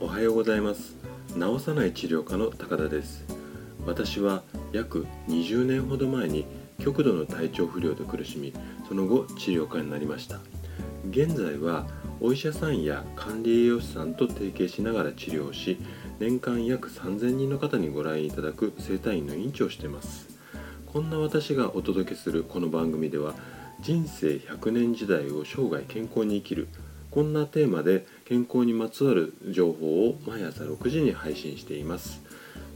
おはようございます。治さない治療科の高田です。私は約20年ほど前に極度の体調不良で苦しみその後治療科になりました。現在はお医者さんや管理栄養士さんと提携しながら治療し年間約3000人の方にご来院いただく整体院の院長をしています。こんな私がお届けするこの番組では人生100年時代を生涯健康に生きる。こんなテーマで健康にまつわる情報を毎朝6時に配信しています。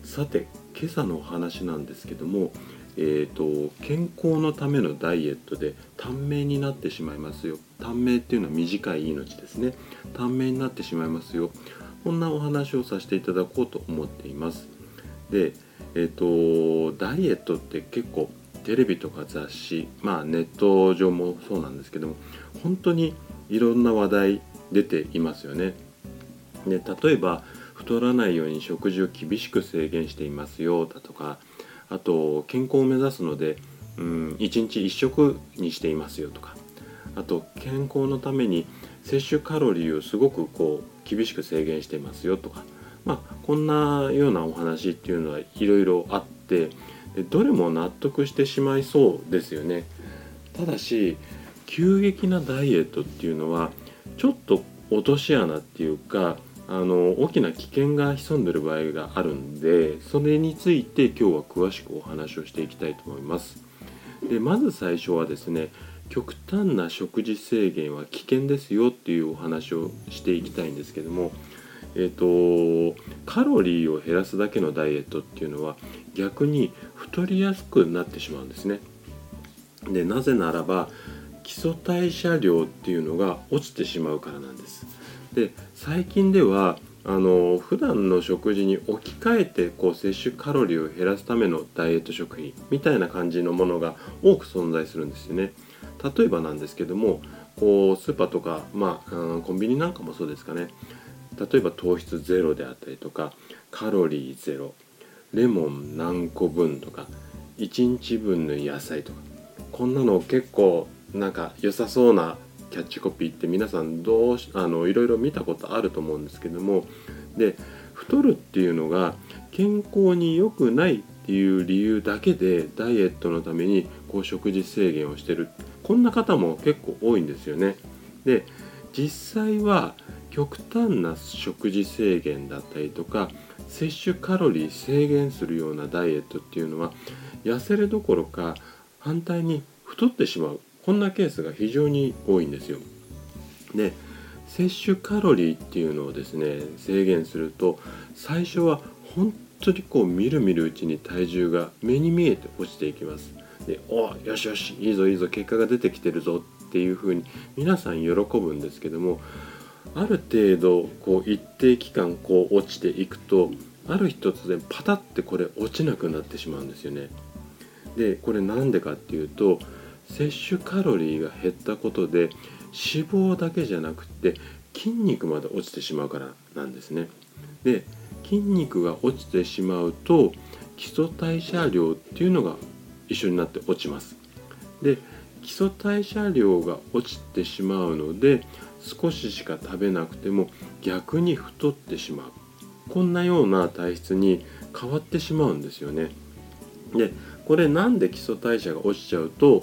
さて今朝のお話なんですけどもえーと、健康のためのダイエットで短命になってしまいますよ。短命っていうのは短い命ですね。短命になってしまいますよ。こんなお話をさせていただこうと思っています。でえっ、ー、とダイエットって結構テレビとか雑誌まあネット上もそうなんですけども本当にいろんな話題出ていますよね。で例えば太らないように食事を厳しく制限していますよだとかあと健康を目指すので、うん、1日1食にしていますよとかあと健康のために摂取カロリーをすごくこう厳しく制限していますよとか、まあ、こんなようなお話っていうのはいろいろあってどれも納得してしまいそうですよね。ただし急激なダイエットっていうのはちょっと落とし穴っていうかあの大きな危険が潜んでる場合があるんでそれについて今日は詳しくお話をしていきたいと思いますでまず最初はですね極端な食事制限は危険ですよっていうお話をしていきたいんですけどもえーと、カロリーを減らすだけのダイエットっていうのは逆に太りやすくなってしまうんですね。でなぜならば基礎代謝量っていうのが落ちてしまうからなんです。で最近ではあの普段の食事に置き換えてこう摂取カロリーを減らすためのダイエット食品みたいな感じのものが多く存在するんですよね。例えばなんですけどもこうスーパーとか、まあ、うん、コンビニなんかもそうですかね。例えば糖質ゼロであったりとかカロリーゼロレモン何個分とか1日分の野菜とかこんなの結構なんか良さそうなキャッチコピーって皆さんどうあのいろいろ見たことあると思うんですけどもで太るっていうのが健康に良くないっていう理由だけでダイエットのためにこう食事制限をしてるこんな方も結構多いんですよね。で実際は極端な食事制限だったりとか摂取カロリー制限するようなダイエットっていうのは痩せるどころか反対に太ってしまうこんなケースが非常に多いんですよ。で摂取カロリーっていうのをですね制限すると最初は本当にこうみるみるうちに体重が目に見えて落ちていきます。でおよしよしいいぞいいぞ結果が出てきてるぞっていうふうに皆さん喜ぶんですけどもある程度こう一定期間こう落ちていくとある日突然パタってこれ落ちなくなってしまうんですよね。でこれなんでかっていうと摂取カロリーが減ったことで脂肪だけじゃなくて筋肉まで落ちてしまうからなんですね。で筋肉が落ちてしまうと基礎代謝量っていうのが一緒になって落ちます。で基礎代謝量が落ちてしまうので少ししか食べなくても逆に太ってしまうこんなような体質に変わってしまうんですよね。でこれなんで基礎代謝が落ちちゃうと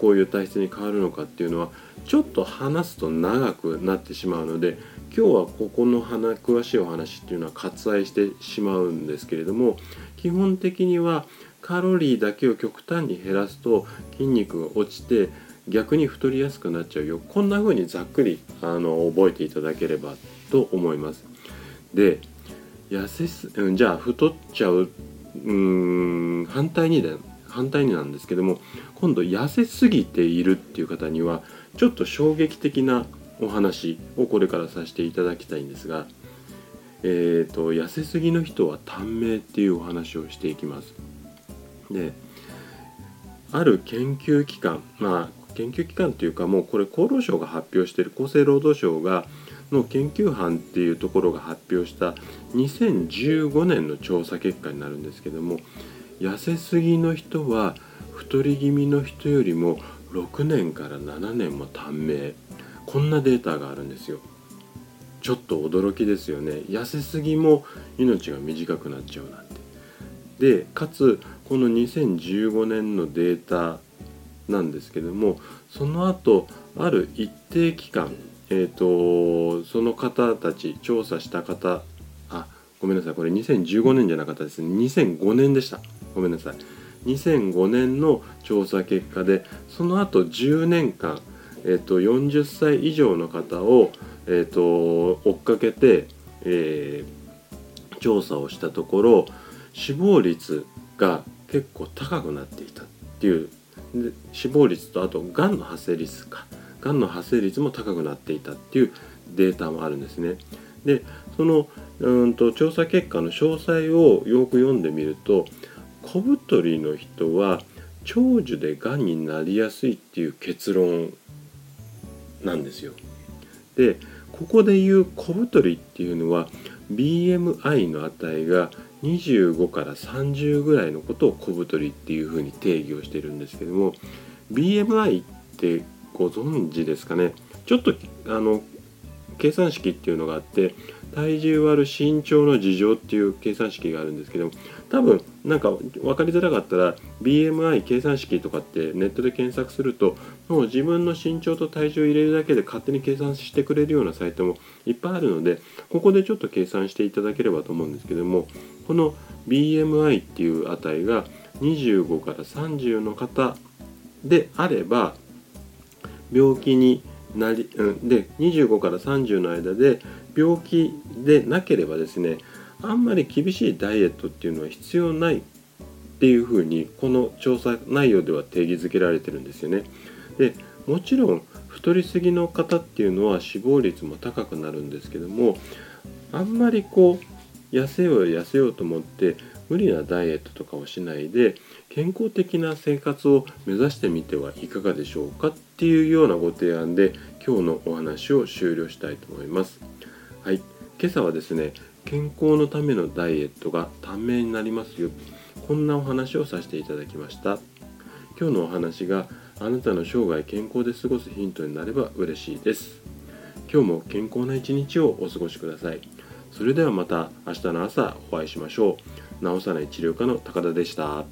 こういう体質に変わるのかっていうのはちょっと話すと長くなってしまうので今日はここの話詳しいお話っていうのは割愛してしまうんですけれども基本的にはカロリーだけを極端に減らすと筋肉が落ちて逆に太りやすくなっちゃうよこんな風にざっくりあの覚えていただければと思います。で痩せすじゃあ太っちゃううん反対にだ反対になんですけども今度痩せすぎているっていう方にはちょっと衝撃的なお話をこれからさせていただきたいんですが、えーと、痩せすぎの人は短命っていうお話をしていきます。である研究機関まあ研究機関というかもうこれ厚労省が発表している厚生労働省がの研究班っていうところが発表した2015年の調査結果になるんですけども痩せすぎの人は太り気味の人よりも6年から7年も短命。こんなデータがあるんですよ。ちょっと驚きですよね。痩せすぎも命が短くなっちゃうなんて。でかつこの2015年のデータなんですけどもその後ある一定期間えーと、その方たち調査した方あごめんなさいこれ2015年じゃなかったですね。2005年でした。ごめんなさい。2005年の調査結果でその後10年間、えーと、40歳以上の方を、えーと、追っかけて、えー、調査をしたところ死亡率が結構高くなっていたっていうで死亡率とあとがんの発生率かがんの発生率も高くなっていたっていうデータもあるんですね。でそのうんと調査結果の詳細をよく読んでみると小太りの人は長寿でがんになりやすいっていう結論なんですよ。でここで言う小太りっていうのは BMI の値が25から30ぐらいのことを小太りっていうふうに定義をしてるんですけども BMI ってご存知ですかね？ちょっとあの計算式っていうのがあって体重割る身長の事情っていう計算式があるんですけど多分なんか分かりづらかったら BMI 計算式とかってネットで検索するともう自分の身長と体重を入れるだけで勝手に計算してくれるようなサイトもいっぱいあるのでここでちょっと計算していただければと思うんですけどもこの BMI っていう値が25から30の方であれば病気になり、うん、で25から30の間で病気でなければですねあんまり厳しいダイエットっていうのは必要ないっていうふうにこの調査内容では定義づけられてるんですよね。でもちろん太りすぎの方っていうのは死亡率も高くなるんですけどもあんまりこう痩せよう痩せようと思って無理なダイエットとかをしないで健康的な生活を目指してみてはいかがでしょうかっていうようなご提案で今日のお話を終了したいと思います。はい、今朝はですね健康のためのダイエットが短命になりますよ。こんなお話をさせていただきました。今日のお話があなたの生涯健康で過ごすヒントになれば嬉しいです。今日も健康な一日をお過ごしください。それではまた明日の朝お会いしましょう。治さない治療科の高田でした。